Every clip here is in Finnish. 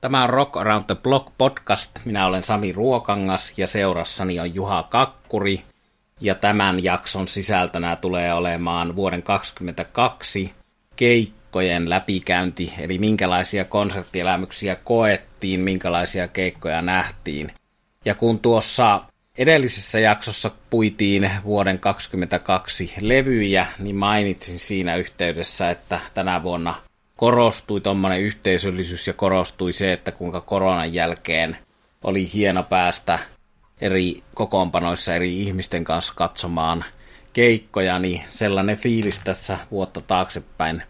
Tämä on Rock Around the Block podcast. Minä olen Sami Ruokangas ja seurassani on Juha Kakkuri. Ja tämän jakson sisältönä tulee olemaan vuoden 2022 keikkojen läpikäynti, eli minkälaisia konserttielämyksiä koettiin, minkälaisia keikkoja nähtiin. Ja kun tuossa edellisessä jaksossa puitiin vuoden 2022 levyjä, niin mainitsin siinä yhteydessä, että tänä vuonna – korostui tuommoinen yhteisöllisyys ja korostui se, että kuinka koronan jälkeen oli hieno päästä eri kokoonpanoissa eri ihmisten kanssa katsomaan keikkoja, niin sellainen fiilis tässä vuotta taaksepäin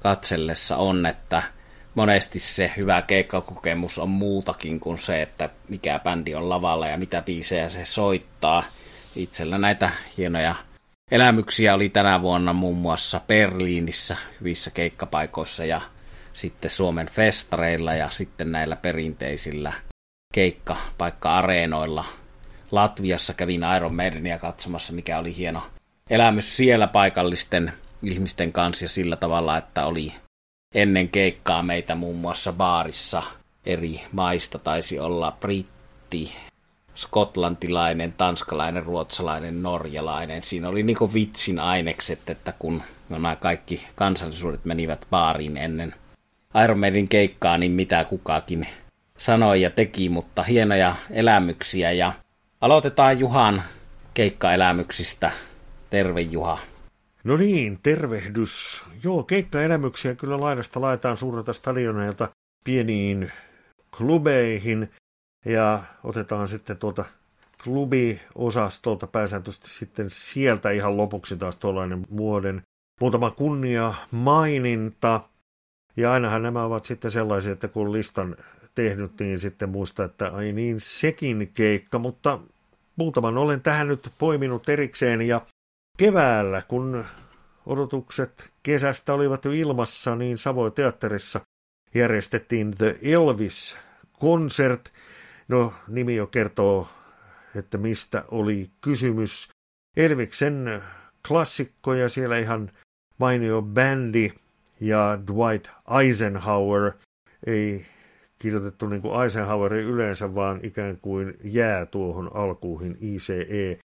katsellessa on, että monesti se hyvä keikkakokemus on muutakin kuin se, että mikä bändi on lavalla ja mitä biisejä se soittaa. Itsellä näitä hienoja elämyksiä oli tänä vuonna muun muassa Berliinissä hyvissä keikkapaikoissa ja sitten Suomen festareilla ja sitten näillä perinteisillä keikkapaikka-areenoilla. Latviassa kävin Iron Maidenia katsomassa, mikä oli hieno elämys siellä paikallisten ihmisten kanssa ja sillä tavalla, että oli ennen keikkaa meitä muun muassa baarissa eri maista taisi olla britti, skotlantilainen, tanskalainen, ruotsalainen, norjalainen. Siinä oli niinku vitsin ainekset, että kun nämä kaikki kansallisuudet menivät baariin ennen Iron Maiden keikkaa, niin mitä kukakin sanoi ja teki, mutta hienoja elämyksiä. Ja aloitetaan Juhan keikkaelämyksistä. Terve Juha. No niin, tervehdys. Joo, keikkaelämyksiä kyllä laidasta laitetaan suurelta stadioneilta pieniin klubeihin – ja otetaan sitten tuolta klubiosastolta pääsääntöisesti sitten sieltä ihan lopuksi taas tuollainen vuoden muutama kunnia maininta. Ja ainahan nämä ovat sitten sellaisia, että kun listan tehnyt, niin sitten muista, että ai niin, sekin keikka, mutta muutaman olen tähän nyt poiminut erikseen ja keväällä, kun odotukset kesästä olivat jo ilmassa, niin Savoy Teatterissa järjestettiin The Elvis Concert – No, nimi jo kertoo, että mistä oli kysymys. Elviksen klassikko ja siellä ihan mainio bändi ja Dwight Eisenhower ei kirjoitettu niin kuin Eisenhower yleensä, vaan ikään kuin jää tuohon alkuuhin ICE,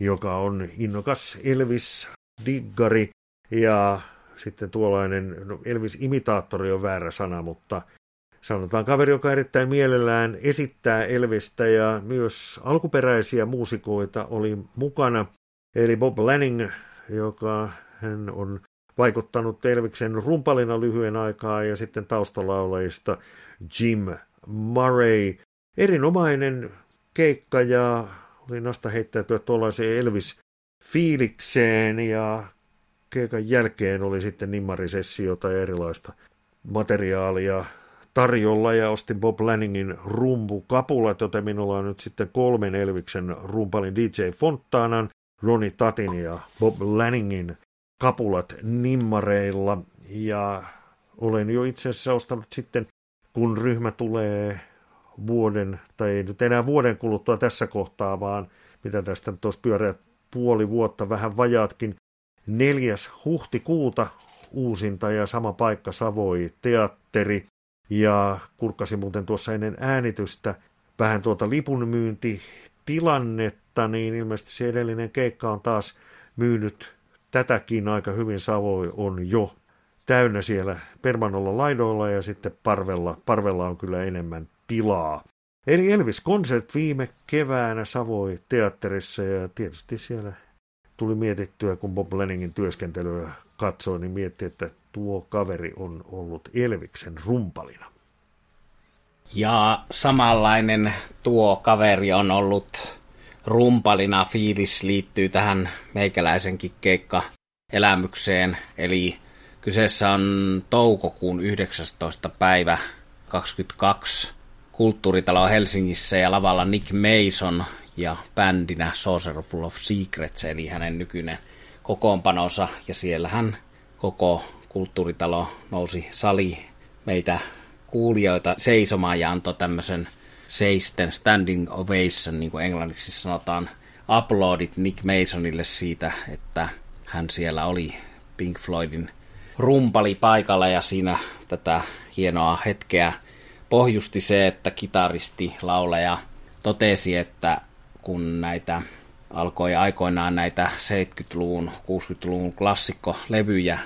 joka on innokas Elvis-diggari ja sitten tuollainen, no Elvis-imitaattori on väärä sana, mutta Sanotaan kaveri, joka erittäin mielellään esittää Elvistä ja myös alkuperäisiä muusikoita oli mukana. Eli Bob Lanning, joka hän on vaikuttanut Elviksen rumpalina lyhyen aikaa ja sitten taustalaulajista Jim Murray. Erinomainen keikka ja oli nasta heittäytyä tuollaiseen Elvis-fiilikseen ja keikan jälkeen oli sitten nimmarisessiota ja erilaista materiaalia tarjolla ja ostin Bob Lanningin rumpukapulat, joten minulla on nyt sitten kolmen Elviksen rumpalin DJ Fontanan, Ronnie Tatin ja Bob Lanningin kapulat nimmareilla. Ja olen jo itse asiassa ostanut sitten, kun ryhmä tulee vuoden, tai ei nyt enää vuoden kuluttua tässä kohtaa, vaan mitä tästä nyt olisi pyöreä puoli vuotta, vähän vajaatkin, 4. huhtikuuta uusinta ja sama paikka Savoi teatteri. Ja kurkkasin muuten tuossa ennen äänitystä vähän tuota lipunmyyntitilannetta, niin ilmeisesti se edellinen keikka on taas myynyt tätäkin aika hyvin. Savoi on jo täynnä siellä permanolla laidoilla ja sitten parvella, parvella on kyllä enemmän tilaa. Eli Elvis Concert viime keväänä Savoi teatterissa ja tietysti siellä tuli mietittyä, kun Bob Lenningin työskentelyä katsoi, niin mietti, että tuo kaveri on ollut Elviksen rumpalina. Ja samanlainen tuo kaveri on ollut rumpalina. Fiilis liittyy tähän meikäläisenkin keikka elämykseen. Eli kyseessä on toukokuun 19. päivä 22 kulttuuritalo Helsingissä ja lavalla Nick Mason ja bändinä Saucer Full of Secrets, eli hänen nykyinen kokoonpanonsa. Ja siellä hän koko kulttuuritalo nousi sali meitä kuulijoita seisomaan ja antoi tämmöisen seisten standing ovation, niin kuin englanniksi sanotaan, uploadit Nick Masonille siitä, että hän siellä oli Pink Floydin rumpali paikalla ja siinä tätä hienoa hetkeä pohjusti se, että kitaristi, laulaja totesi, että kun näitä alkoi aikoinaan näitä 70-luvun, 60-luvun klassikkolevyjä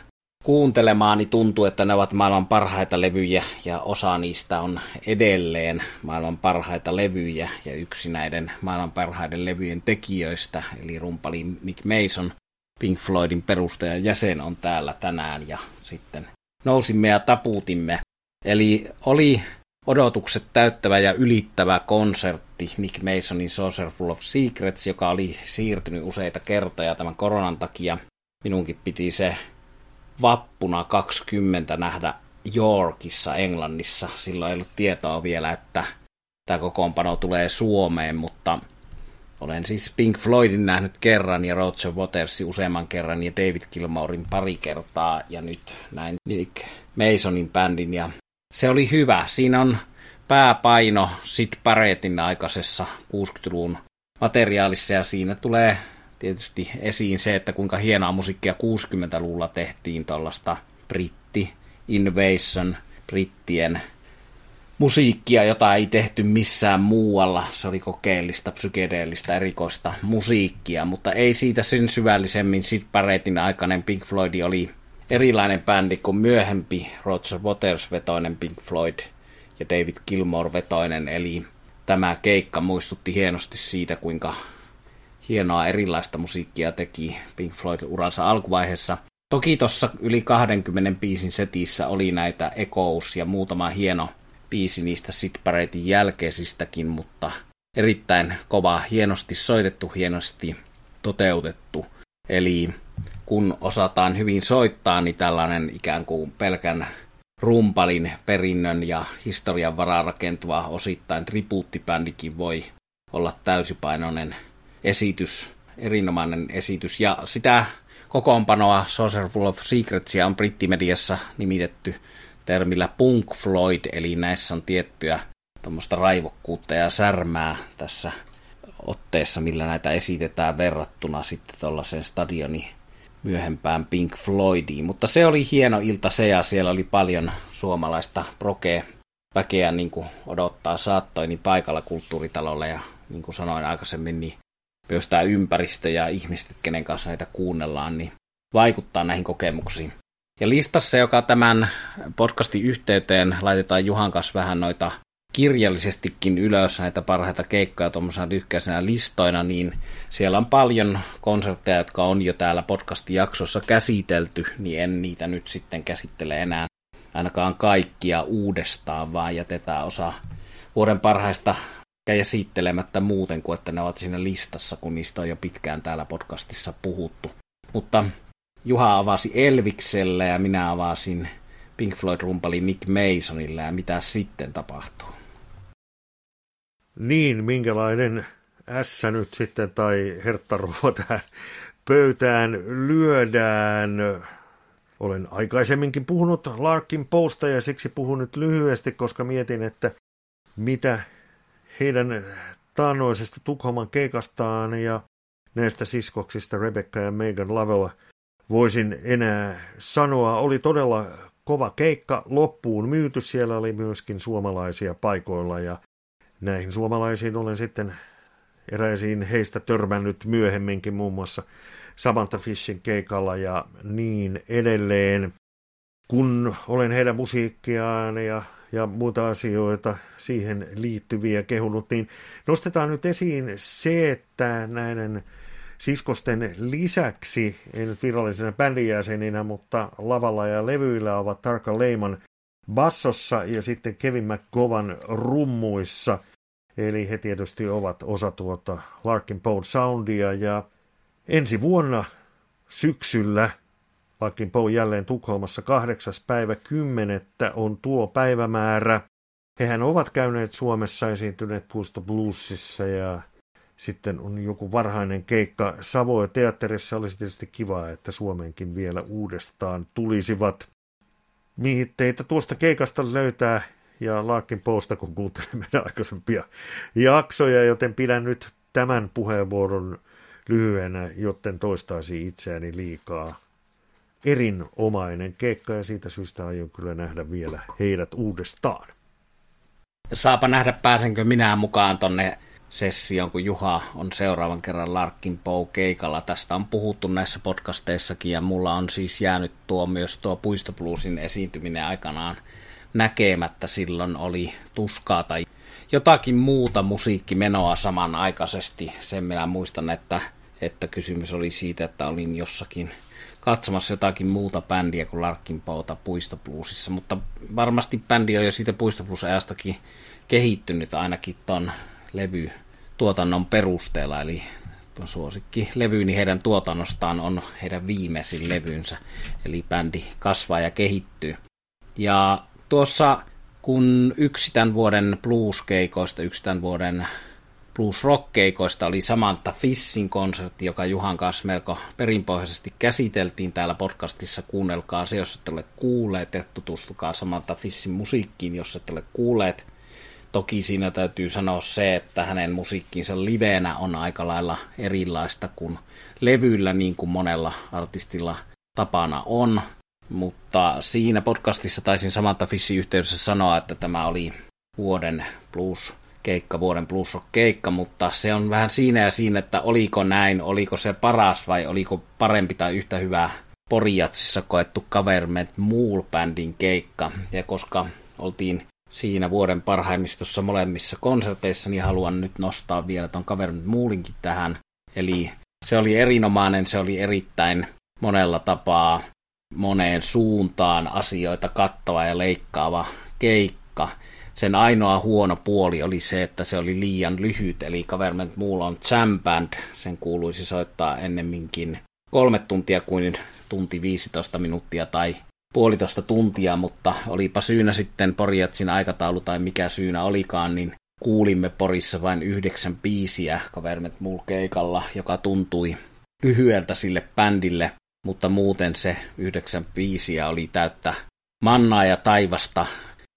kuuntelemaan, niin tuntuu, että ne ovat maailman parhaita levyjä ja osa niistä on edelleen maailman parhaita levyjä ja yksi näiden maailman parhaiden levyjen tekijöistä, eli rumpali Nick Mason, Pink Floydin perustaja jäsen on täällä tänään ja sitten nousimme ja tapuutimme. Eli oli odotukset täyttävä ja ylittävä konsertti Nick Masonin Saucer Full of Secrets, joka oli siirtynyt useita kertoja tämän koronan takia. Minunkin piti se vappuna 20 nähdä Yorkissa, Englannissa. Silloin ei ollut tietoa vielä, että tämä kokoonpano tulee Suomeen, mutta olen siis Pink Floydin nähnyt kerran ja Roger Watersin useamman kerran ja David Gilmourin pari kertaa ja nyt näin Nick Masonin bändin ja se oli hyvä. Siinä on pääpaino Sid Barrettin aikaisessa 60-luvun materiaalissa ja siinä tulee tietysti esiin se, että kuinka hienoa musiikkia 60-luvulla tehtiin tuollaista britti invasion, brittien musiikkia, jota ei tehty missään muualla. Se oli kokeellista, psykedeellistä, erikoista musiikkia, mutta ei siitä sen syvällisemmin. Sid Barrettin aikainen Pink Floyd oli erilainen bändi kuin myöhempi Roger Waters-vetoinen Pink Floyd ja David Gilmore-vetoinen, eli tämä keikka muistutti hienosti siitä, kuinka hienoa erilaista musiikkia teki Pink Floyd uransa alkuvaiheessa. Toki tuossa yli 20 biisin setissä oli näitä Echoes ja muutama hieno biisi niistä Sid Barrettin jälkeisistäkin, mutta erittäin kova, hienosti soitettu, hienosti toteutettu. Eli kun osataan hyvin soittaa, niin tällainen ikään kuin pelkän rumpalin perinnön ja historian varaan rakentuva osittain tribuuttibändikin voi olla täysipainoinen esitys, erinomainen esitys. Ja sitä kokoonpanoa Saucer Full of Secretsia on brittimediassa nimitetty termillä Punk Floyd, eli näissä on tiettyä tuommoista raivokkuutta ja särmää tässä otteessa, millä näitä esitetään verrattuna sitten tuollaiseen stadioni myöhempään Pink Floydiin. Mutta se oli hieno ilta se ja siellä oli paljon suomalaista proke väkeä niin kuin odottaa saattoi niin paikalla kulttuuritalolla ja niin kuin sanoin aikaisemmin, niin myös tämä ympäristö ja ihmiset, kenen kanssa näitä kuunnellaan, niin vaikuttaa näihin kokemuksiin. Ja listassa, joka tämän podcastin yhteyteen laitetaan Juhan kanssa vähän noita kirjallisestikin ylös näitä parhaita keikkoja tuommoisena lyhkäisenä listoina, niin siellä on paljon konsertteja, jotka on jo täällä podcast-jaksossa käsitelty, niin en niitä nyt sitten käsittele enää ainakaan kaikkia uudestaan, vaan jätetään osa vuoden parhaista käsittelemättä muuten kuin, että ne ovat siinä listassa, kun niistä on jo pitkään täällä podcastissa puhuttu. Mutta Juha avasi Elviksellä ja minä avasin Pink Floyd-rumpali Nick Masonille ja mitä sitten tapahtuu? Niin, minkälainen ässä nyt sitten tai herttaruvo tähän pöytään lyödään. Olen aikaisemminkin puhunut Larkin Posta ja siksi puhun nyt lyhyesti, koska mietin, että mitä heidän taannoisesta Tukholman keikastaan ja näistä siskoksista Rebecca ja Megan Lavella voisin enää sanoa. Oli todella kova keikka loppuun myyty. Siellä oli myöskin suomalaisia paikoilla ja näihin suomalaisiin olen sitten eräisiin heistä törmännyt myöhemminkin muun muassa Samantha Fishin keikalla ja niin edelleen. Kun olen heidän musiikkiaan ja, ja muuta asioita siihen liittyviä kehunut, niin nostetaan nyt esiin se, että näiden siskosten lisäksi, ei nyt virallisena bändijäseninä, mutta lavalla ja levyillä ovat Tarka Leiman bassossa ja sitten Kevin McGovan rummuissa. Eli he tietysti ovat osa tuota Larkin Poe Soundia ja ensi vuonna syksyllä Larkin Poe jälleen Tukholmassa 8. päivä 10. on tuo päivämäärä. Hehän ovat käyneet Suomessa esiintyneet Puusto Bluesissa ja sitten on joku varhainen keikka Savoa teatterissa. Olisi tietysti kiva, että Suomeenkin vielä uudestaan tulisivat. Mihin teitä tuosta keikasta löytää ja Larkin Posta, kun kuuntelemme meidän aikaisempia jaksoja, joten pidän nyt tämän puheenvuoron lyhyenä, jotten toistaisi itseäni liikaa. Erinomainen keikka ja siitä syystä aion kyllä nähdä vielä heidät uudestaan. saapa nähdä pääsenkö minä mukaan tonne sessioon, kun Juha on seuraavan kerran Larkin Pou keikalla. Tästä on puhuttu näissä podcasteissakin ja mulla on siis jäänyt tuo myös tuo Puistobluesin esiintyminen aikanaan näkemättä. Silloin oli tuskaa tai jotakin muuta musiikkimenoa samanaikaisesti. Sen minä muistan, että, että kysymys oli siitä, että olin jossakin katsomassa jotakin muuta bändiä kuin Larkin Pouta Puistobluesissa, mutta varmasti bändi on jo siitä Puistoblues-ajastakin kehittynyt ainakin ton levy tuotannon perusteella, eli suosikki levy, niin heidän tuotannostaan on heidän viimeisin levynsä, eli bändi kasvaa ja kehittyy. Ja tuossa kun yksi tämän vuoden blues-keikoista, yksi tämän vuoden blues rock-keikoista oli Samantha Fissin konsertti, joka Juhan kanssa melko perinpohjaisesti käsiteltiin täällä podcastissa. Kuunnelkaa se, jos ette ole kuulleet, ja tutustukaa Samantha Fissin musiikkiin, jos ette ole kuulleet. Toki siinä täytyy sanoa se, että hänen musiikkinsa livenä on aika lailla erilaista kuin levyllä, niin kuin monella artistilla tapana on. Mutta siinä podcastissa taisin Samantha Fissin yhteydessä sanoa, että tämä oli vuoden blues keikka, vuoden blues rock keikka, mutta se on vähän siinä ja siinä, että oliko näin, oliko se paras vai oliko parempi tai yhtä hyvää Poriatsissa koettu Government Mool-bändin keikka. Ja koska oltiin siinä vuoden parhaimmistossa molemmissa konserteissa, niin haluan nyt nostaa vielä ton Government Moolinkin tähän. Eli se oli erinomainen, se oli erittäin monella tapaa moneen suuntaan asioita kattava ja leikkaava keikka. Sen ainoa huono puoli oli se, että se oli liian lyhyt, eli Government Mool on jam band. Sen kuuluisi soittaa ennemminkin kolme tuntia kuin tunti 15 minuuttia tai puolitoista tuntia, mutta olipa syynä sitten Porjatsin aikataulu tai mikä syynä olikaan, niin kuulimme Porissa vain yhdeksän biisiä Government Mool keikalla, joka tuntui lyhyeltä sille bändille, mutta muuten se yhdeksän biisiä oli täyttä mannaa ja taivasta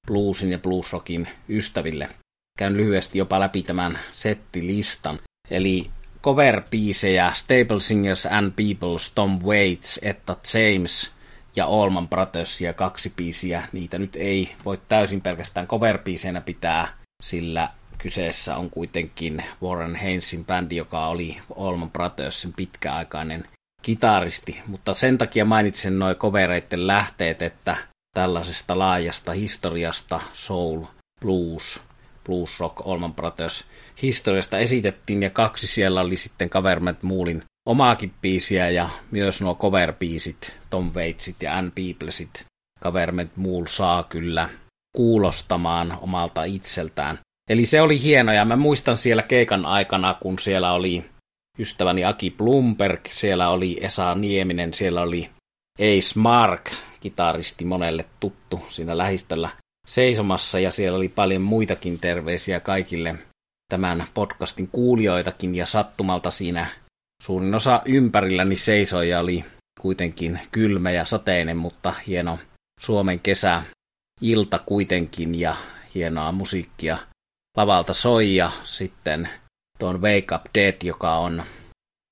bluesin ja bluesrockin ystäville. Käyn lyhyesti jopa läpi tämän settilistan. Eli cover-biisejä Stable Singers and Peoples, Tom Waits, Etta James ja Allman Brothers ja kaksi biisiä. Niitä nyt ei voi täysin pelkästään cover pitää, sillä kyseessä on kuitenkin Warren Haynesin bändi, joka oli Allman Brothersin pitkäaikainen kitaristi, mutta sen takia mainitsen noin covereiden lähteet, että tällaisesta laajasta historiasta, soul, blues, blues rock, Allman Brothers historiasta esitettiin, ja kaksi siellä oli sitten Government Moolin omaakin biisiä, ja myös nuo cover-biisit, Tom Waitsit ja Ann Peoplesit, Government Mool saa kyllä kuulostamaan omalta itseltään. Eli se oli hieno, ja mä muistan siellä keikan aikana, kun siellä oli ystäväni Aki Blumberg, siellä oli Esa Nieminen, siellä oli Ace Mark, kitaristi monelle tuttu siinä lähistöllä seisomassa ja siellä oli paljon muitakin terveisiä kaikille tämän podcastin kuulijoitakin ja sattumalta siinä suurin osa ympärilläni seisoi ja oli kuitenkin kylmä ja sateinen, mutta hieno Suomen kesä ilta kuitenkin ja hienoa musiikkia lavalta soi ja sitten tuon Wake Up Dead, joka on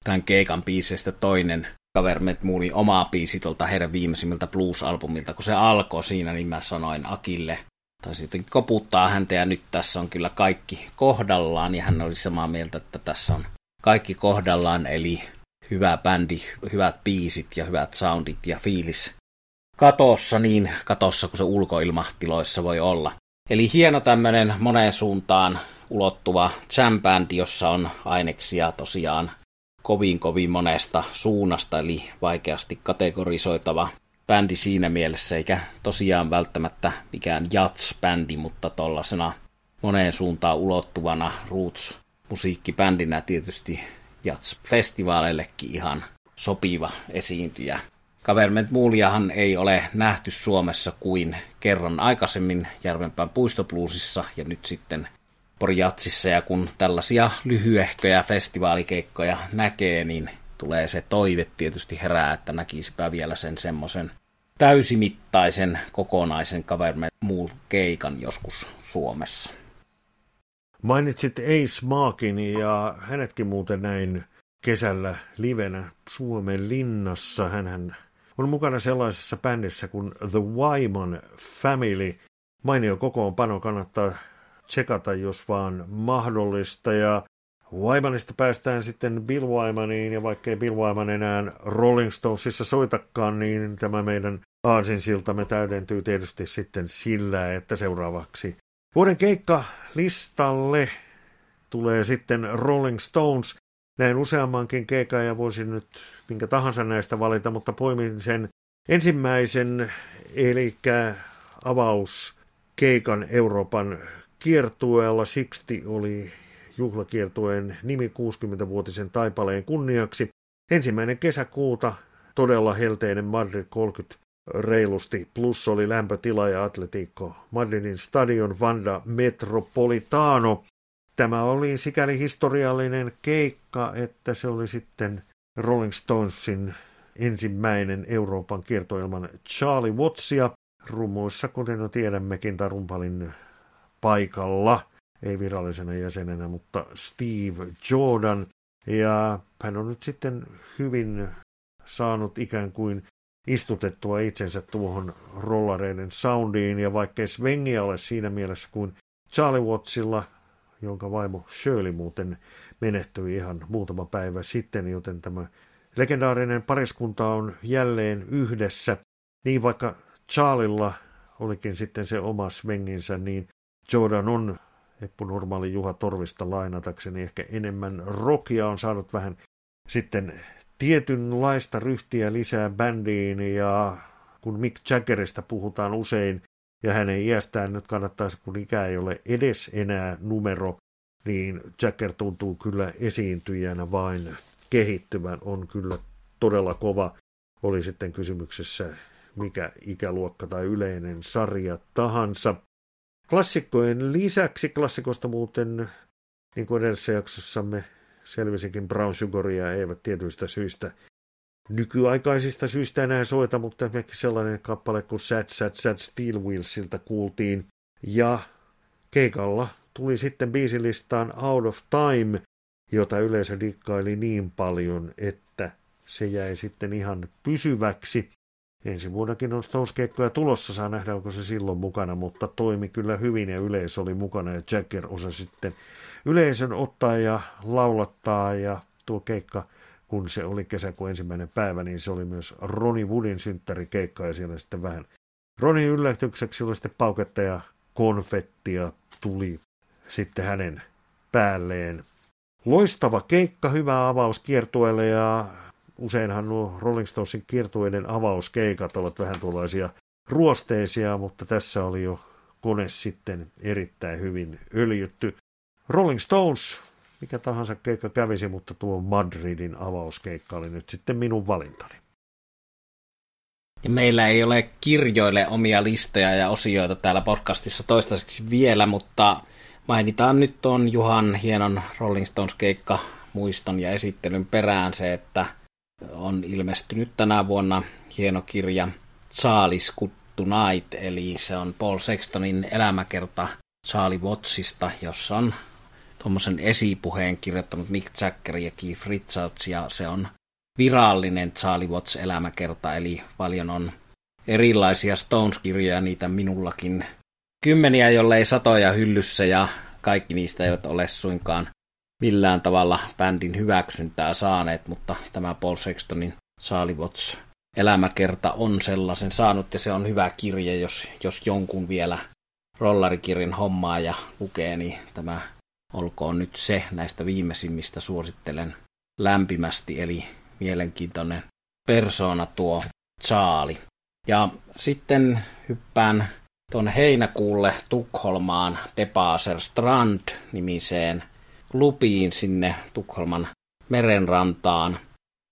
tämän keikan biiseistä toinen Government Moolin omaa biisi tuolta heidän viimeisimmiltä blues-albumilta. Kun se alkoi siinä, niin mä sanoin Akille, tai sitten koputtaa häntä ja nyt tässä on kyllä kaikki kohdallaan ja hän oli samaa mieltä, että tässä on kaikki kohdallaan, eli hyvä bändi, hyvät biisit ja hyvät soundit ja fiilis katossa niin katossa kuin se ulkoilmatiloissa voi olla. Eli hieno tämmöinen moneen suuntaan ulottuva jam jossa on aineksia tosiaan kovin kovin monesta suunnasta, eli vaikeasti kategorisoitava bändi siinä mielessä, eikä tosiaan välttämättä mikään jats-bändi, mutta tuollaisena moneen suuntaan ulottuvana roots-musiikkibändinä tietysti jats-festivaaleillekin ihan sopiva esiintyjä. Government Muuliahan ei ole nähty Suomessa kuin kerran aikaisemmin Järvenpään puistopluusissa ja nyt sitten Porjatsissa ja kun tällaisia lyhyehköjä festivaalikeikkoja näkee, niin tulee se toive tietysti herää, että näkisipä vielä sen semmoisen täysimittaisen kokonaisen Government muun keikan joskus Suomessa. Mainitsit Ace Maakin ja hänetkin muuten näin kesällä livenä Suomen linnassa. Hän on mukana sellaisessa bändissä kuin The Wyman Family. Mainio kokoonpano kannattaa tsekata, jos vaan mahdollista. Ja Wymanista päästään sitten Bill Wymaniin, ja vaikkei Bill Wyman enää Rolling Stonesissa soitakaan, niin tämä meidän aasinsiltamme täydentyy tietysti sitten sillä, että seuraavaksi vuoden keikka listalle tulee sitten Rolling Stones. Näin useammankin keikan ja voisin nyt minkä tahansa näistä valita, mutta poimin sen ensimmäisen, eli avauskeikan Euroopan kiertueella. Siksi oli juhlakiertueen nimi 60-vuotisen taipaleen kunniaksi. Ensimmäinen kesäkuuta todella helteinen Madrid 30 reilusti, plus oli lämpötila ja Atletico Madridin stadion Vanda Metropolitano. Tämä oli sikäli historiallinen keikka, että se oli sitten Rolling Stonesin ensimmäinen Euroopan kiertoilman Charlie Wattsia. Rumuissa, kuten jo tiedämmekin, Tarumpalin paikalla, ei virallisena jäsenenä, mutta Steve Jordan. Ja hän on nyt sitten hyvin saanut ikään kuin istutettua itsensä tuohon rollareiden soundiin, ja vaikkei svengiä ole siinä mielessä kuin Charlie Wattsilla, jonka vaimo Shirley muuten menehtyi ihan muutama päivä sitten, joten tämä legendaarinen pariskunta on jälleen yhdessä. Niin vaikka Charlilla olikin sitten se oma svenginsä, niin Jordan on Eppu Normaali Juha Torvista lainatakseni. Ehkä enemmän rockia on saanut vähän sitten tietynlaista ryhtiä lisää bändiin ja kun Mick Jaggerista puhutaan usein ja hänen iästään nyt kannattaisi, kun ikä ei ole edes enää numero, niin Jagger tuntuu kyllä esiintyjänä vain kehittyvän, on kyllä todella kova, oli sitten kysymyksessä mikä ikäluokka tai yleinen sarja tahansa. Klassikkojen lisäksi, klassikosta muuten, niin kuin edellisessä jaksossamme selvisikin Brown Sugaria eivät tietyistä syistä nykyaikaisista syistä enää soita, mutta esimerkiksi sellainen kappale kuin Sad Sad Sad Steel Wheelsilta kuultiin. Ja keikalla tuli sitten biisilistaan Out of Time, jota yleisö dikkaili niin paljon, että se jäi sitten ihan pysyväksi. Ensi vuonnakin on Stones-keikkoja tulossa, saa nähdä onko se silloin mukana, mutta toimi kyllä hyvin ja yleisö oli mukana ja Jagger osasi sitten yleisön ottaa ja laulattaa ja tuo keikka, kun se oli kesäkuun ensimmäinen päivä, niin se oli myös Ronnie Woodin synttärikeikka ja siellä sitten vähän Ronin yllätykseksi oli sitten pauketta ja konfettia tuli sitten hänen päälleen. Loistava keikka, hyvä avaus kiertueelle ja useinhan nuo Rolling Stonesin kiertueiden avauskeikat ovat vähän tuollaisia ruosteisia, mutta tässä oli jo kone sitten erittäin hyvin öljytty. Rolling Stones, mikä tahansa keikka kävisi, mutta tuo Madridin avauskeikka oli nyt sitten minun valintani. Ja meillä ei ole kirjoille omia listoja ja osioita täällä podcastissa toistaiseksi vielä, mutta mainitaan nyt tuon Juhan hienon Rolling Stones-keikka muiston ja esittelyn perään se, että on ilmestynyt tänä vuonna hieno kirja Charlie's Good Tonight, eli se on Paul Sextonin elämäkerta Charlie Wattsista, jossa on tuommoisen esipuheen kirjoittanut Mick Jagger ja Keith Richards, ja se on virallinen Charlie Watts elämäkerta, eli paljon on erilaisia Stones-kirjoja, niitä minullakin kymmeniä, jollei satoja hyllyssä, ja kaikki niistä eivät ole suinkaan millään tavalla bändin hyväksyntää saaneet, mutta tämä Paul Sextonin Watts elämäkerta on sellaisen saanut, ja se on hyvä kirja, jos, jos jonkun vielä rollarikirjan hommaa ja lukee, niin tämä olkoon nyt se näistä viimeisimmistä suosittelen lämpimästi, eli mielenkiintoinen persoona tuo Charlie. Ja sitten hyppään tuonne heinäkuulle Tukholmaan Debaser Strand nimiseen klubiin sinne Tukholman merenrantaan.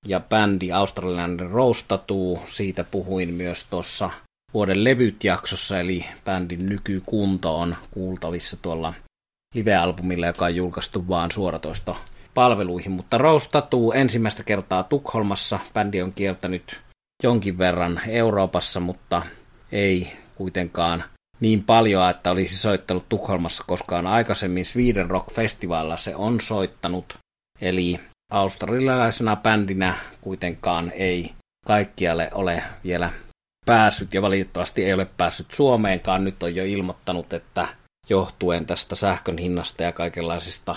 Ja bändi australialainen Roustatuu, siitä puhuin myös tuossa vuoden levyt-jaksossa, eli bändin nykykunto on kuultavissa tuolla live-albumilla, joka on julkaistu vaan suoratoisto palveluihin, mutta Roustatuu ensimmäistä kertaa Tukholmassa. Bändi on kiertänyt jonkin verran Euroopassa, mutta ei kuitenkaan niin paljon, että olisi soittanut Tukholmassa koskaan aikaisemmin. Sweden Rock Festivalilla se on soittanut, eli australialaisena bändinä kuitenkaan ei kaikkialle ole vielä päässyt ja valitettavasti ei ole päässyt Suomeenkaan. Nyt on jo ilmoittanut, että johtuen tästä sähkön hinnasta ja kaikenlaisista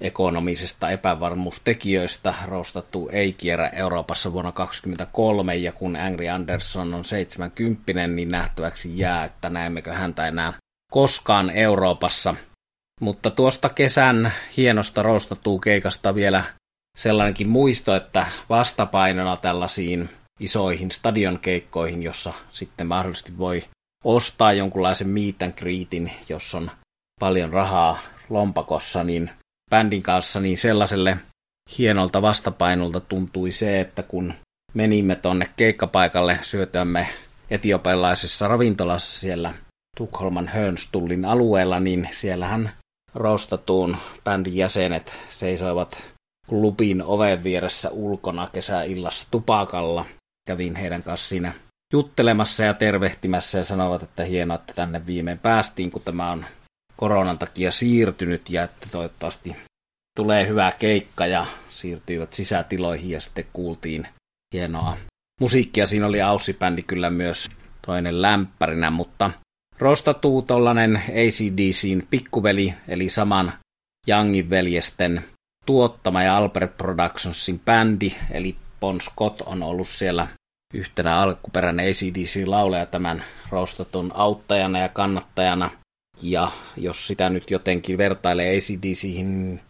ekonomisista epävarmuustekijöistä rostattu ei kierrä Euroopassa vuonna 2023 ja kun Angry Anderson on 70, niin nähtäväksi jää, että näemmekö häntä enää koskaan Euroopassa. Mutta tuosta kesän hienosta rostattuu keikasta vielä sellainenkin muisto, että vastapainona tällaisiin isoihin stadionkeikkoihin, jossa sitten mahdollisesti voi ostaa jonkunlaisen meet and greetin, jos on paljon rahaa lompakossa, niin bändin kanssa, niin sellaiselle hienolta vastapainolta tuntui se, että kun menimme tonne keikkapaikalle syötyämme etiopialaisessa ravintolassa siellä Tukholman Hönstullin alueella, niin siellähän roostatuun bändin jäsenet seisoivat klubin oven vieressä ulkona kesäillassa tupakalla. Kävin heidän kanssa siinä juttelemassa ja tervehtimässä ja sanovat, että hienoa, että tänne viimein päästiin, kun tämä on koronan takia siirtynyt ja että toivottavasti tulee hyvä keikka ja siirtyivät sisätiloihin ja sitten kuultiin hienoa musiikkia. Siinä oli Aussi-bändi kyllä myös toinen lämpärinä, mutta rostatuu tollanen ACDCin pikkuveli, eli saman Youngin veljesten tuottama ja Albert Productionsin bändi, eli Bon Scott on ollut siellä yhtenä alkuperäinen ACDC-lauleja tämän rostatun auttajana ja kannattajana. Ja jos sitä nyt jotenkin vertailee ACDCihin,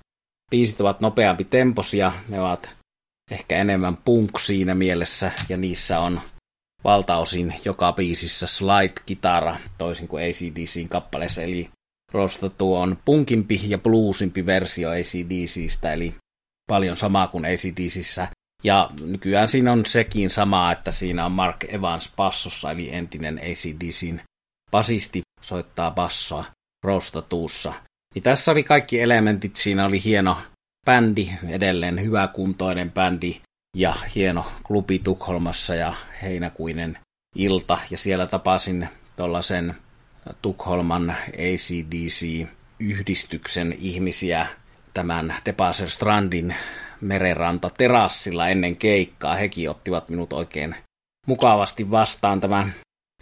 biisit ovat nopeampi temposia, ne ovat ehkä enemmän punk siinä mielessä, ja niissä on valtaosin joka biisissä slide-kitara, toisin kuin ACDCin kappaleessa, eli Rostatu on punkimpi ja bluesimpi versio ACDCistä, eli paljon samaa kuin ACDCissä. Ja nykyään siinä on sekin sama, että siinä on Mark Evans bassossa, eli entinen ACDCin basisti soittaa bassoa Rostatuussa. Niin tässä oli kaikki elementit, siinä oli hieno bändi, edelleen hyväkuntoinen bändi ja hieno klubi Tukholmassa ja heinäkuinen ilta. Ja siellä tapasin tuollaisen Tukholman ACDC-yhdistyksen ihmisiä tämän Debaser Strandin merenranta terassilla ennen keikkaa. Hekin ottivat minut oikein mukavasti vastaan. Tämä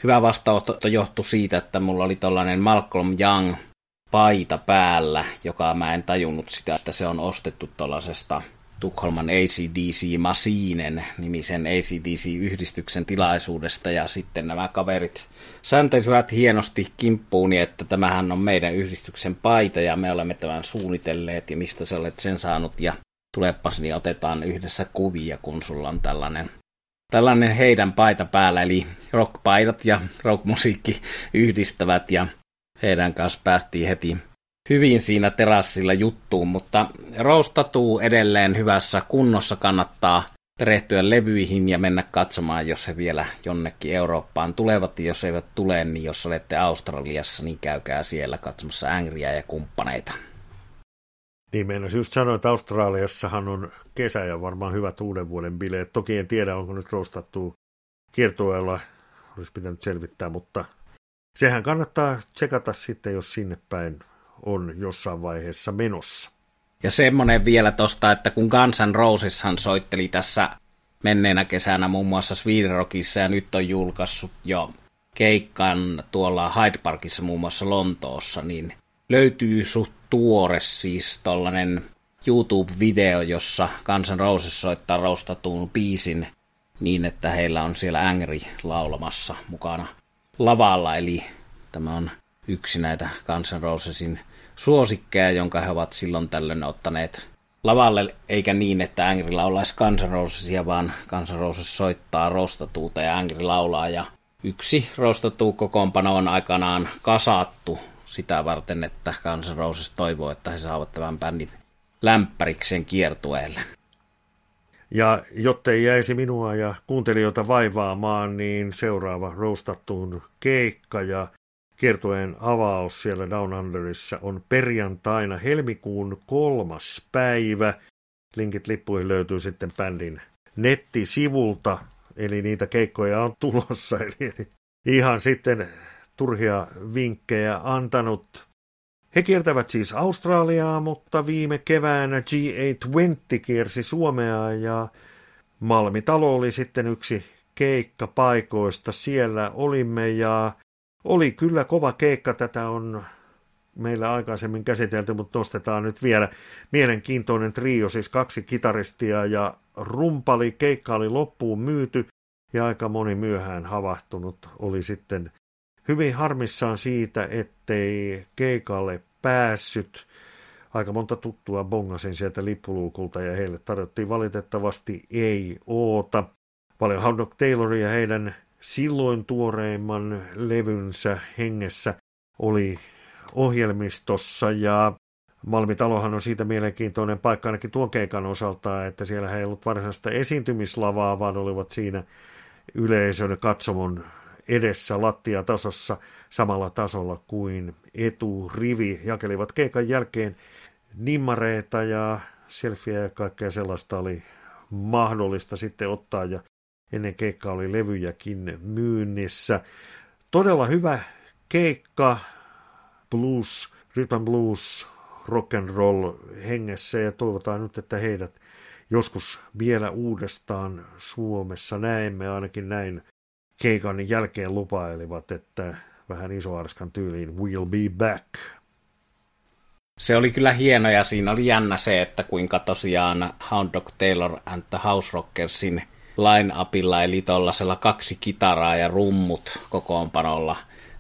hyvä vastaanotto johtui siitä, että mulla oli tällainen Malcolm Young paita päällä, joka mä en tajunnut sitä, että se on ostettu tuollaisesta Tukholman ACDC Masiinen nimisen ACDC-yhdistyksen tilaisuudesta. Ja sitten nämä kaverit sääntelivät hienosti kimppuuni, että tämähän on meidän yhdistyksen paita ja me olemme tämän suunnitelleet ja mistä sä olet sen saanut. Ja tulepas niin otetaan yhdessä kuvia, kun sulla on tällainen tällainen heidän paita päällä, eli rockpaidat ja rockmusiikki yhdistävät ja heidän kanssa päästiin heti hyvin siinä terassilla juttuun, mutta roustatuu edelleen hyvässä kunnossa kannattaa perehtyä levyihin ja mennä katsomaan, jos he vielä jonnekin Eurooppaan tulevat. Ja jos eivät tule, niin jos olette Australiassa, niin käykää siellä katsomassa Angriä ja kumppaneita. Niin meinas just sanoa, että Australiassahan on kesä ja varmaan hyvät uuden vuoden bileet. Toki en tiedä, onko nyt rostattu kiertueella, olisi pitänyt selvittää, mutta sehän kannattaa tsekata sitten, jos sinne päin on jossain vaiheessa menossa. Ja semmonen vielä tosta, että kun Guns N' Roseshan soitteli tässä menneenä kesänä muun muassa Sweden Rockissa ja nyt on julkaissut jo keikkan tuolla Hyde Parkissa muun muassa Lontoossa, niin löytyy suht tuore siis tollanen YouTube-video, jossa Guns N' Roses soittaa roustatuun biisin niin, että heillä on siellä Angry laulamassa mukana lavalla, eli tämä on yksi näitä Guns N' Rosesin suosikkeja, jonka he ovat silloin tällöin ottaneet lavalle, eikä niin, että Angry laulaisi Guns N' Rosesia, vaan Guns N' Roses soittaa rostatuuta ja Angry laulaa. Ja yksi rostatuu kokoonpano on aikanaan kasattu sitä varten, että Guns N' Roses toivoo, että he saavat tämän bändin lämpäriksen kiertueelle. Ja jottei jäisi minua ja kuuntelijoita vaivaamaan, niin seuraava rostattuun keikka ja Kiertueen avaus siellä Down Underissa on perjantaina helmikuun kolmas päivä. Linkit lippuihin löytyy sitten bändin nettisivulta, eli niitä keikkoja on tulossa. Eli ihan sitten turhia vinkkejä antanut. He kiertävät siis Australiaa, mutta viime keväänä G820 kiersi Suomea ja Malmitalo oli sitten yksi keikkapaikoista. Siellä olimme ja oli kyllä kova keikka. Tätä on meillä aikaisemmin käsitelty, mutta nostetaan nyt vielä mielenkiintoinen trio, siis kaksi kitaristia ja rumpali. Keikka oli loppuun myyty ja aika moni myöhään havahtunut oli sitten hyvin harmissaan siitä, ettei keikalle päässyt. Aika monta tuttua bongasin sieltä lippuluukulta ja heille tarjottiin valitettavasti ei oota. Paljon Hound Dog Tayloria heidän silloin tuoreimman levynsä hengessä oli ohjelmistossa ja Malmitalohan on siitä mielenkiintoinen paikka ainakin tuon keikan osalta, että siellä ei ollut varsinaista esiintymislavaa, vaan olivat siinä yleisön katsomon edessä lattiatasossa samalla tasolla kuin eturivi. Jakelivat keikan jälkeen nimmareita ja selfieä ja kaikkea sellaista oli mahdollista sitten ottaa ja ennen keikkaa oli levyjäkin myynnissä. Todella hyvä keikka, blues, rhythm blues, rock and roll hengessä ja toivotaan nyt, että heidät joskus vielä uudestaan Suomessa näemme, ainakin näin keikan jälkeen lupailivat, että vähän isoarskan tyyliin we'll be back. Se oli kyllä hieno ja siinä oli jännä se, että kuinka tosiaan Hound Dog Taylor and the House Rockersin line-upilla, eli tuollaisella kaksi kitaraa ja rummut kokoonpanolla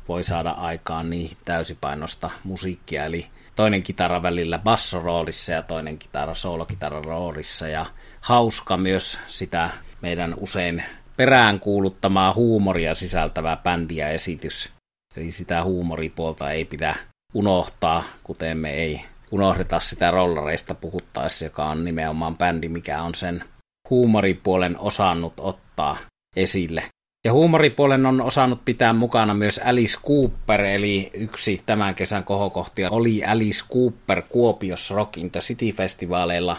voi saada aikaan niin täysipainosta musiikkia, eli toinen kitara välillä bassoroolissa ja toinen kitara soolokitaran roolissa ja hauska myös sitä meidän usein perään kuuluttamaa huumoria sisältävä bändi ja esitys. Eli sitä huumoripuolta ei pidä unohtaa, kuten me ei unohdeta sitä rollareista puhuttaessa, joka on nimenomaan bändi, mikä on sen huumoripuolen osannut ottaa esille. Ja huumoripuolen on osannut pitää mukana myös Alice Cooper, eli yksi tämän kesän kohokohtia oli Alice Cooper Kuopiossa Rock in the City-festivaaleilla.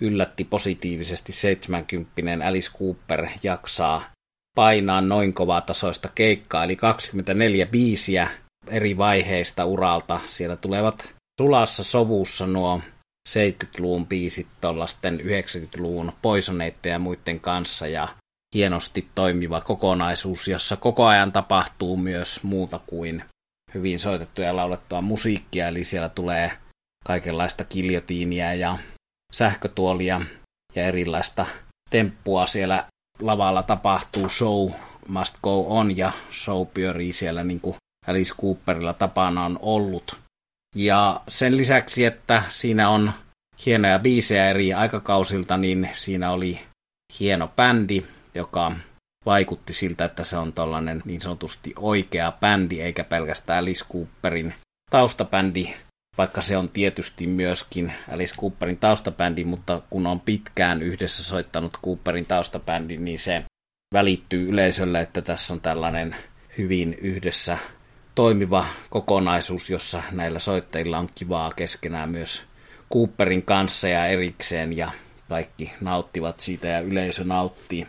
Yllätti positiivisesti 70 Alice Cooper jaksaa painaa noin kovaa tasoista keikkaa, eli 24 biisiä eri vaiheista uralta. Siellä tulevat sulassa sovussa nuo 70-luvun biisit tuollaisten 90-luvun poisoneiden ja muiden kanssa ja hienosti toimiva kokonaisuus, jossa koko ajan tapahtuu myös muuta kuin hyvin soitettua ja laulettua musiikkia, eli siellä tulee kaikenlaista kiljotiinia ja sähkötuolia ja erilaista temppua siellä lavalla tapahtuu, show must go on ja show pyörii siellä niin kuin Alice Cooperilla tapana on ollut. Ja sen lisäksi, että siinä on hienoja biisejä eri aikakausilta, niin siinä oli hieno bändi, joka vaikutti siltä, että se on tällainen niin sanotusti oikea bändi, eikä pelkästään Alice Cooperin taustabändi, vaikka se on tietysti myöskin Alice Cooperin taustabändi, mutta kun on pitkään yhdessä soittanut Cooperin taustabändi, niin se välittyy yleisölle, että tässä on tällainen hyvin yhdessä toimiva kokonaisuus, jossa näillä soittajilla on kivaa keskenään myös Cooperin kanssa ja erikseen ja kaikki nauttivat siitä ja yleisö nauttii.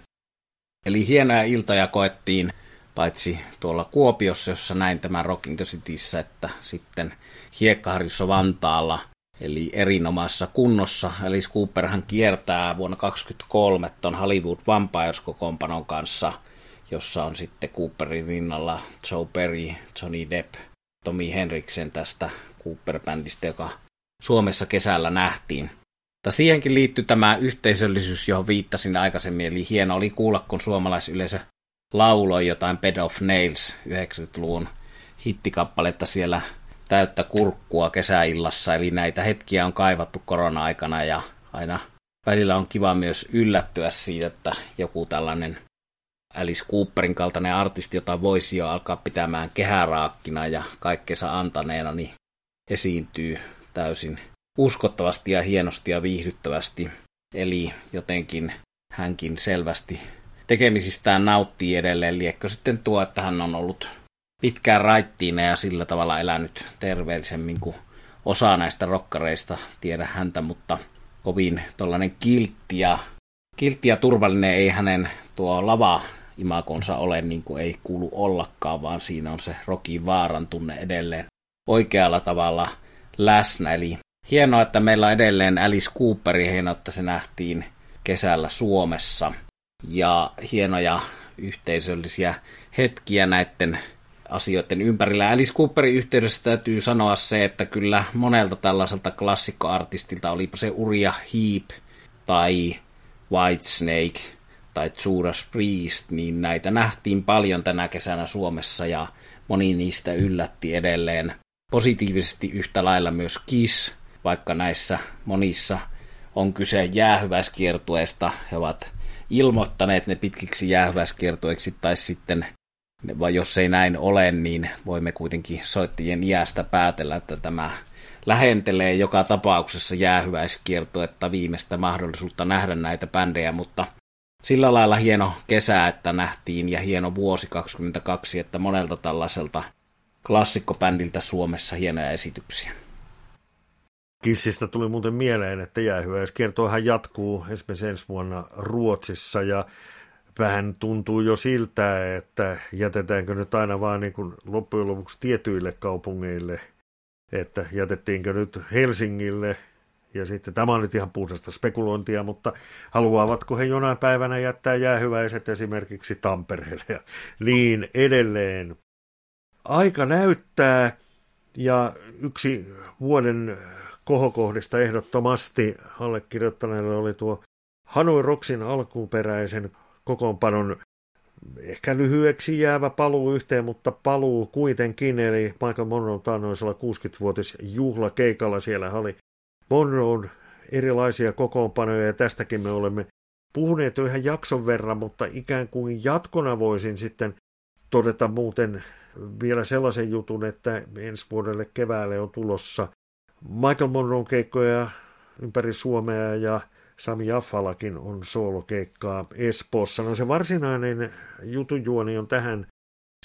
Eli hienoja iltoja koettiin paitsi tuolla Kuopiossa, jossa näin tämän Rocking the Cityssä, että sitten Hiekkaharjussa Vantaalla, eli erinomaisessa kunnossa. Eli Cooperhan kiertää vuonna 2023 ton Hollywood Vampires-kokoonpanon kanssa, jossa on sitten Cooperin rinnalla Joe Perry, Johnny Depp, Tommy Henriksen tästä Cooper-bändistä, joka Suomessa kesällä nähtiin. Mutta siihenkin liittyy tämä yhteisöllisyys, johon viittasin aikaisemmin, eli hieno oli kuulla, kun suomalaisyleisö lauloi jotain Bed of Nails 90-luvun hittikappaletta siellä täyttä kurkkua kesäillassa, eli näitä hetkiä on kaivattu korona-aikana ja aina välillä on kiva myös yllättyä siitä, että joku tällainen Alice Cooperin kaltainen artisti, jota voisi jo alkaa pitämään kehäraakkina ja kaikkensa antaneena, niin esiintyy täysin uskottavasti ja hienosti ja viihdyttävästi. Eli jotenkin hänkin selvästi tekemisistään nauttii edelleen. Liekkö sitten tuo, että hän on ollut pitkään raittiina ja sillä tavalla elänyt terveellisemmin kuin osa näistä rokkareista tiedä häntä, mutta kovin tollainen kiltti ja, kiltti ja turvallinen ei hänen tuo lava imakonsa ole niin kuin ei kuulu ollakaan, vaan siinä on se rokin vaaran tunne edelleen oikealla tavalla läsnä. Eli hienoa, että meillä on edelleen Alice Cooperi, hienoa, että se nähtiin kesällä Suomessa. Ja hienoja yhteisöllisiä hetkiä näiden asioiden ympärillä. Alice Cooperin yhteydessä täytyy sanoa se, että kyllä monelta tällaiselta klassikkoartistilta, olipa se Uria Heep tai Whitesnake tai Judas Priest, niin näitä nähtiin paljon tänä kesänä Suomessa ja moni niistä yllätti edelleen positiivisesti yhtä lailla myös Kiss, vaikka näissä monissa on kyse jäähyväiskiertueesta. He ovat ilmoittaneet ne pitkiksi jäähyväiskiertueiksi tai sitten vai jos ei näin ole, niin voimme kuitenkin soittajien iästä päätellä, että tämä lähentelee joka tapauksessa jäähyväiskiertuetta viimeistä mahdollisuutta nähdä näitä bändejä, mutta sillä lailla hieno kesä, että nähtiin ja hieno vuosi 22, että monelta tällaiselta klassikkobändiltä Suomessa hienoja esityksiä. Kissistä tuli muuten mieleen, että jäähyväiskiertoihan jatkuu esimerkiksi ensi vuonna Ruotsissa ja vähän tuntuu jo siltä, että jätetäänkö nyt aina vaan niin kuin loppujen lopuksi tietyille kaupungeille, että jätettiinkö nyt Helsingille. Ja sitten tämä on nyt ihan puhdasta spekulointia, mutta haluavatko he jonain päivänä jättää jäähyväiset esimerkiksi Tampereelle? Ja niin edelleen. Aika näyttää. Ja yksi vuoden kohokohdista ehdottomasti. Allekirjoittaneelle oli tuo Hanoi Rocksin alkuperäisen kokoonpanon ehkä lyhyeksi jäävä paluu yhteen, mutta paluu kuitenkin, eli Michael Monroe taannoisella 60-vuotis juhlakeikalla siellä oli Monroe erilaisia kokoonpanoja, ja tästäkin me olemme puhuneet jo ihan jakson verran, mutta ikään kuin jatkona voisin sitten todeta muuten vielä sellaisen jutun, että ensi vuodelle keväälle on tulossa Michael Monroe keikkoja ympäri Suomea ja Sami Jaffalakin on soolokeikkaa Espoossa. No se varsinainen jutujuoni on tähän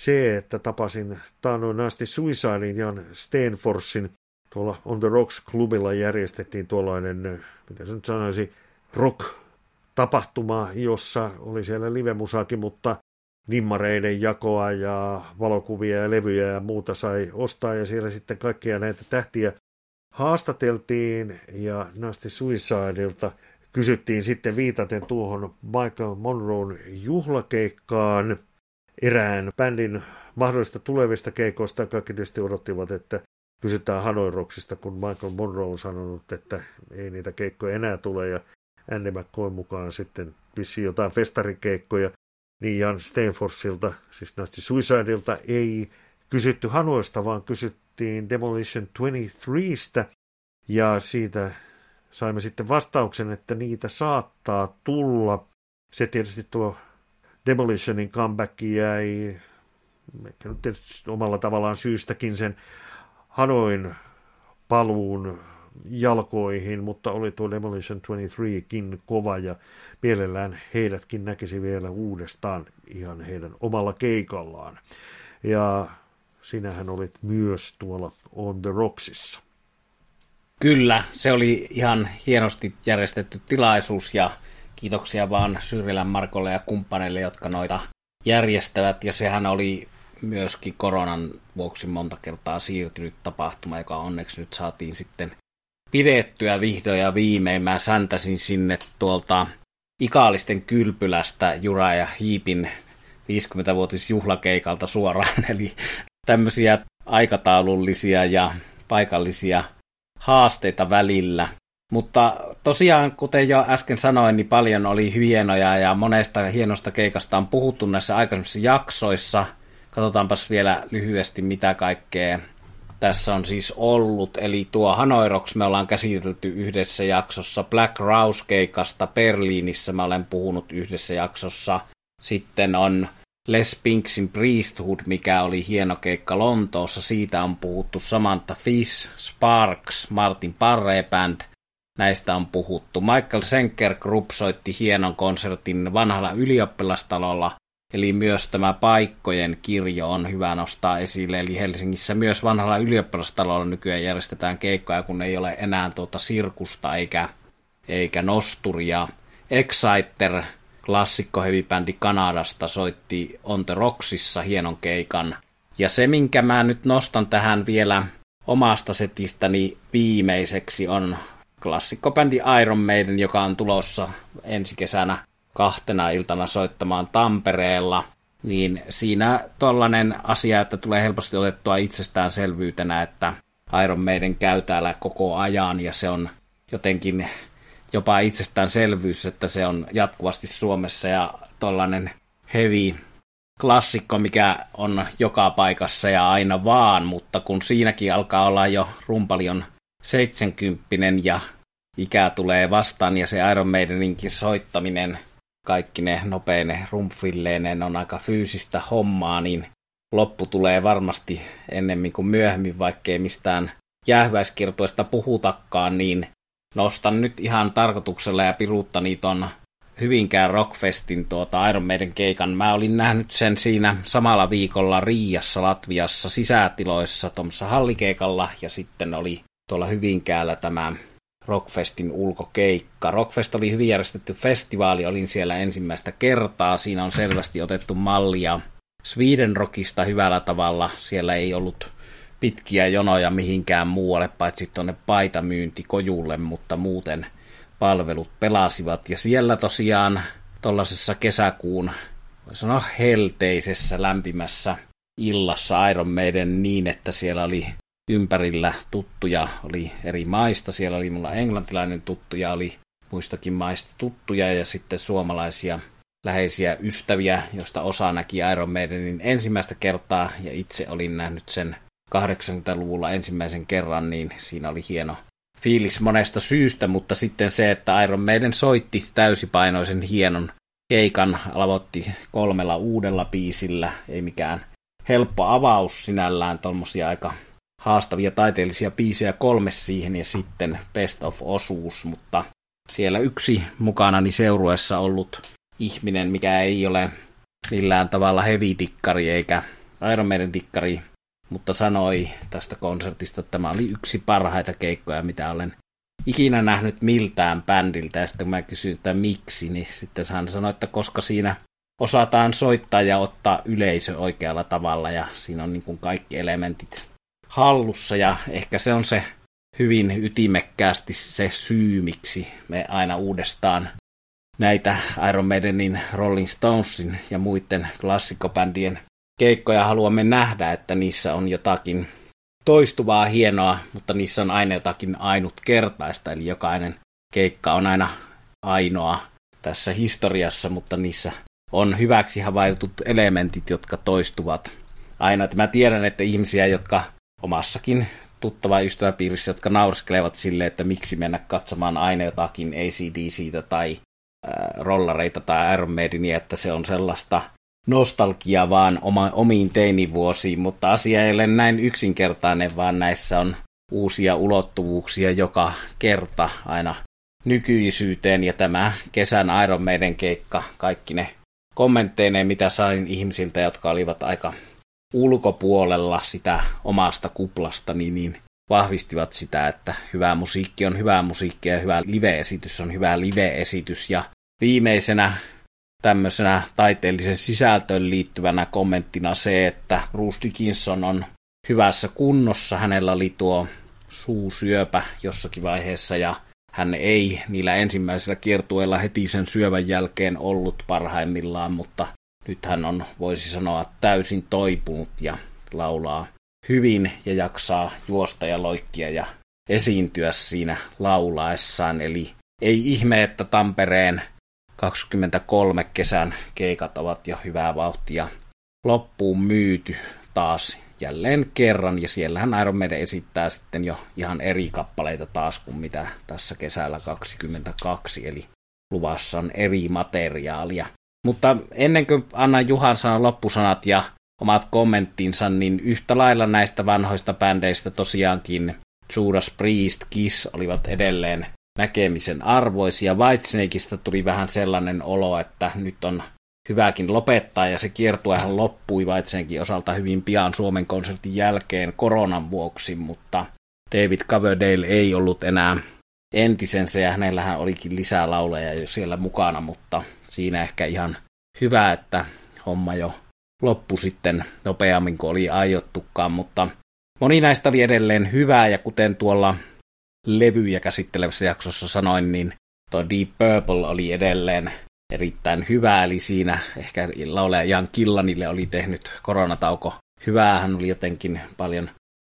se, että tapasin taannoin asti Suicidein Jan Stenforsin tuolla On the Rocks-klubilla järjestettiin tuollainen, mitä se nyt sanoisi, rock-tapahtuma, jossa oli siellä livemusaakin, mutta nimmareiden jakoa ja valokuvia ja levyjä ja muuta sai ostaa ja siellä sitten kaikkia näitä tähtiä haastateltiin ja Nasty Suicideilta kysyttiin sitten viitaten tuohon Michael Monroon juhlakeikkaan erään bändin mahdollista tulevista keikoista. Kaikki tietysti odottivat, että kysytään Hanoi Rocksista, kun Michael Monroe on sanonut, että ei niitä keikkoja enää tule ja Andy McCoy mukaan sitten vissi jotain festarikeikkoja. Niin Jan Stanforsilta, siis Nasty Suicideilta, ei kysytty Hanoista, vaan kysyttiin Demolition 23stä, ja siitä saimme sitten vastauksen, että niitä saattaa tulla. Se tietysti tuo Demolitionin comeback jäi ehkä nyt tietysti omalla tavallaan syystäkin sen Hanoin paluun jalkoihin, mutta oli tuo Demolition 23kin kova ja mielellään heidätkin näkisi vielä uudestaan ihan heidän omalla keikallaan. Ja sinähän olit myös tuolla On the Rocksissa. Kyllä, se oli ihan hienosti järjestetty tilaisuus ja kiitoksia vaan Syrjilän Markolle ja kumppaneille, jotka noita järjestävät. Ja sehän oli myöskin koronan vuoksi monta kertaa siirtynyt tapahtuma, joka onneksi nyt saatiin sitten pidettyä vihdoin ja viimein. Mä säntäsin sinne tuolta Ikaalisten kylpylästä Jura ja Hiipin 50-vuotis juhlakeikalta suoraan, eli tämmöisiä aikataulullisia ja paikallisia haasteita välillä. Mutta tosiaan, kuten jo äsken sanoin, niin paljon oli hienoja ja monesta hienosta keikasta on puhuttu näissä aikaisemmissa jaksoissa. Katsotaanpas vielä lyhyesti, mitä kaikkea tässä on siis ollut. Eli tuo Hanoiroks me ollaan käsitelty yhdessä jaksossa. Black Rouse-keikasta Berliinissä mä olen puhunut yhdessä jaksossa. Sitten on Les Pinksin Priesthood, mikä oli hieno keikka Lontoossa. Siitä on puhuttu Samantha Fish, Sparks, Martin Parre Band. Näistä on puhuttu. Michael Senker Group soitti hienon konsertin vanhalla ylioppilastalolla. Eli myös tämä paikkojen kirjo on hyvä nostaa esille. Eli Helsingissä myös vanhalla ylioppilastalolla nykyään järjestetään keikkoja, kun ei ole enää tuota sirkusta eikä, eikä nosturia. Exciter klassikko heavy-bändi Kanadasta soitti On the Rocksissa hienon keikan. Ja se, minkä mä nyt nostan tähän vielä omasta setistäni viimeiseksi on klassikkobändi Iron Maiden, joka on tulossa ensi kesänä kahtena iltana soittamaan Tampereella. niin siinä tollainen asia, että tulee helposti otettua itsestäänselvyytenä, että Iron Maiden käy täällä koko ajan ja se on jotenkin jopa itsestäänselvyys, että se on jatkuvasti Suomessa ja tollainen heavy klassikko, mikä on joka paikassa ja aina vaan, mutta kun siinäkin alkaa olla jo rumpalion 70 ja ikää tulee vastaan ja se Iron Maideninkin soittaminen, kaikki ne nopeine rumpfilleineen on aika fyysistä hommaa, niin loppu tulee varmasti ennemmin kuin myöhemmin, vaikkei mistään jäähväiskirtoista puhutakaan, niin nostan nyt ihan tarkoituksella ja piruuttani ton Hyvinkään Rockfestin tuota Iron Maiden keikan. Mä olin nähnyt sen siinä samalla viikolla Riassa Latviassa sisätiloissa tuommoissa hallikeikalla ja sitten oli tuolla Hyvinkäällä tämä Rockfestin ulkokeikka. Rockfest oli hyvin järjestetty festivaali, olin siellä ensimmäistä kertaa. Siinä on selvästi otettu mallia Sweden Rockista hyvällä tavalla. Siellä ei ollut pitkiä jonoja mihinkään muualle, paitsi tuonne paitamyyntikojulle, mutta muuten palvelut pelasivat. Ja siellä tosiaan tuollaisessa kesäkuun, voi sanoa helteisessä, lämpimässä illassa Iron Maiden niin, että siellä oli ympärillä tuttuja, oli eri maista. Siellä oli mulla englantilainen tuttuja, oli muistakin maista tuttuja ja sitten suomalaisia läheisiä ystäviä, joista osa näki Iron Maidenin ensimmäistä kertaa ja itse olin nähnyt sen 80-luvulla ensimmäisen kerran, niin siinä oli hieno fiilis monesta syystä, mutta sitten se, että Iron Maiden soitti täysipainoisen hienon keikan, aloitti kolmella uudella biisillä, ei mikään helppo avaus sinällään, tuommoisia aika haastavia taiteellisia biisejä kolme siihen ja sitten best of osuus, mutta siellä yksi mukanani seurueessa ollut ihminen, mikä ei ole millään tavalla heavy-dikkari eikä Iron Maiden dikkari, mutta sanoi tästä konsertista, että tämä oli yksi parhaita keikkoja, mitä olen ikinä nähnyt miltään bändiltä. Ja sitten kun mä kysyin, että miksi, niin sitten hän sanoi, että koska siinä osataan soittaa ja ottaa yleisö oikealla tavalla ja siinä on niin kuin kaikki elementit hallussa ja ehkä se on se hyvin ytimekkäästi se syy, miksi me aina uudestaan näitä Iron Maidenin, Rolling Stonesin ja muiden klassikkobändien keikkoja haluamme nähdä, että niissä on jotakin toistuvaa hienoa, mutta niissä on aina jotakin ainutkertaista, eli jokainen keikka on aina ainoa tässä historiassa, mutta niissä on hyväksi havaitut elementit, jotka toistuvat aina. Että mä tiedän, että ihmisiä, jotka omassakin tuttava ystäväpiirissä, jotka naurskelevat sille, että miksi mennä katsomaan aina jotakin ACDCtä tai äh, rollareita tai Iron Maidenia, että se on sellaista nostalgia vaan oma, omiin teinivuosiin, mutta asia ei ole näin yksinkertainen, vaan näissä on uusia ulottuvuuksia joka kerta aina nykyisyyteen, ja tämä kesän Iron Maiden keikka, kaikki ne kommentteineen, mitä sain ihmisiltä, jotka olivat aika ulkopuolella sitä omasta kuplasta, niin, niin vahvistivat sitä, että hyvä musiikki on hyvää musiikkia ja hyvä live-esitys on hyvä live-esitys. Ja viimeisenä tämmöisenä taiteellisen sisältöön liittyvänä kommenttina se, että Bruce Dickinson on hyvässä kunnossa. Hänellä oli tuo suusyöpä jossakin vaiheessa ja hän ei niillä ensimmäisillä kiertueilla heti sen syövän jälkeen ollut parhaimmillaan, mutta nyt hän on, voisi sanoa, täysin toipunut ja laulaa hyvin ja jaksaa juosta ja loikkia ja esiintyä siinä laulaessaan. Eli ei ihme, että Tampereen 23 kesän keikat ovat jo hyvää vauhtia loppuun myyty taas jälleen kerran, ja siellähän Iron Maiden esittää sitten jo ihan eri kappaleita taas kuin mitä tässä kesällä 22, eli luvassa on eri materiaalia. Mutta ennen kuin annan Juhan sanan loppusanat ja omat kommenttinsa, niin yhtä lailla näistä vanhoista bändeistä tosiaankin Judas Priest, Kiss olivat edelleen näkemisen arvoisia. Whitesnakeista tuli vähän sellainen olo, että nyt on hyväkin lopettaa, ja se kiertuehan loppui Whitesnakein osalta hyvin pian Suomen konsertin jälkeen koronan vuoksi, mutta David Coverdale ei ollut enää entisensä, ja hänellähän olikin lisää lauleja jo siellä mukana, mutta siinä ehkä ihan hyvä, että homma jo loppui sitten nopeammin kuin oli aiottukaan, mutta moni näistä oli edelleen hyvää, ja kuten tuolla levyjä käsittelevässä jaksossa sanoin, niin tuo Deep Purple oli edelleen erittäin hyvä, eli siinä ehkä laulaja Jan Killanille oli tehnyt koronatauko hyvää, hän oli jotenkin paljon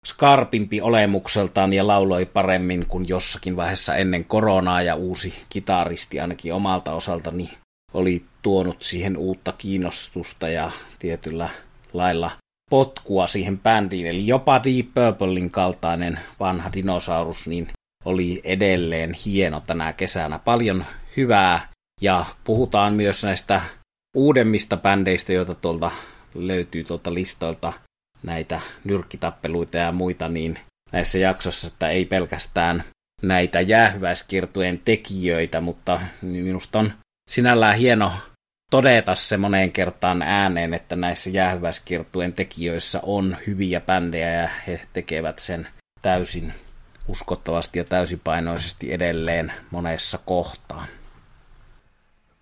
skarpimpi olemukseltaan ja lauloi paremmin kuin jossakin vaiheessa ennen koronaa. Ja uusi kitaristi ainakin omalta osaltani oli tuonut siihen uutta kiinnostusta ja tietyllä lailla potkua siihen bändiin. Eli jopa Deep Purplein kaltainen vanha dinosaurus niin oli edelleen hieno tänä kesänä. Paljon hyvää ja puhutaan myös näistä uudemmista bändeistä, joita tuolta löytyy tuolta listoilta näitä nyrkkitappeluita ja muita, niin näissä jaksossa, että ei pelkästään näitä jäähyväiskiertueen tekijöitä, mutta minusta on sinällään hieno todeta se moneen kertaan ääneen, että näissä jäähyväiskiertueen tekijöissä on hyviä bändejä ja he tekevät sen täysin uskottavasti ja täysipainoisesti edelleen monessa kohtaa.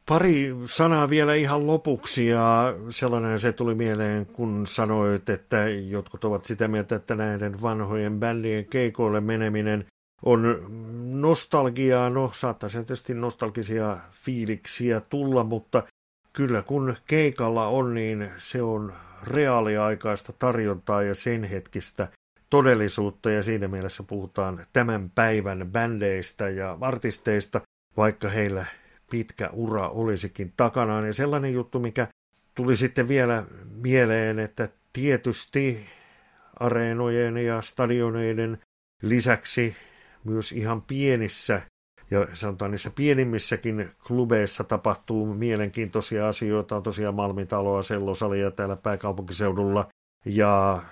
Pari sanaa vielä ihan lopuksi ja sellainen se tuli mieleen, kun sanoit, että jotkut ovat sitä mieltä, että näiden vanhojen bändien keikoille meneminen on nostalgiaa. No, saattaa se tietysti nostalgisia fiiliksiä tulla, mutta kyllä kun keikalla on, niin se on reaaliaikaista tarjontaa ja sen hetkistä todellisuutta ja siinä mielessä puhutaan tämän päivän bändeistä ja artisteista, vaikka heillä pitkä ura olisikin takanaan. Ja sellainen juttu, mikä tuli sitten vielä mieleen, että tietysti areenojen ja stadioneiden lisäksi myös ihan pienissä ja sanotaan niissä pienimmissäkin klubeissa tapahtuu mielenkiintoisia asioita. On tosiaan Malmitaloa, Sellosalia täällä pääkaupunkiseudulla ja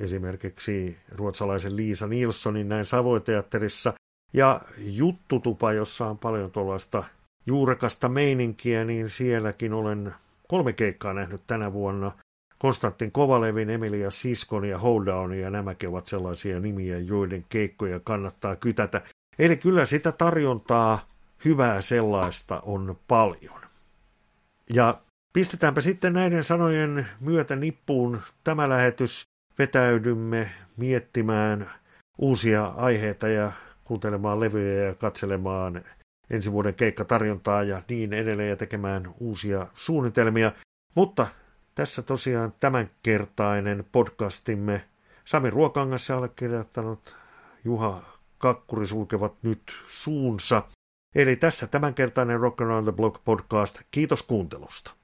esimerkiksi ruotsalaisen Liisa Nilssonin näin Savoiteatterissa ja Juttutupa, jossa on paljon tuollaista juurekasta meininkiä, niin sielläkin olen kolme keikkaa nähnyt tänä vuonna. Konstantin Kovalevin, Emilia Siskon ja Holdown, ja nämäkin ovat sellaisia nimiä, joiden keikkoja kannattaa kytätä. Eli kyllä sitä tarjontaa, hyvää sellaista, on paljon. Ja pistetäänpä sitten näiden sanojen myötä nippuun tämä lähetys. Vetäydymme miettimään uusia aiheita ja kuuntelemaan levyjä ja katselemaan ensi vuoden keikkatarjontaa ja niin edelleen ja tekemään uusia suunnitelmia. Mutta tässä tosiaan tämänkertainen podcastimme Sami Ruokangas allekirjoittanut Juha Kakkuri sulkevat nyt suunsa. Eli tässä tämänkertainen Rock Around the Block podcast. Kiitos kuuntelusta.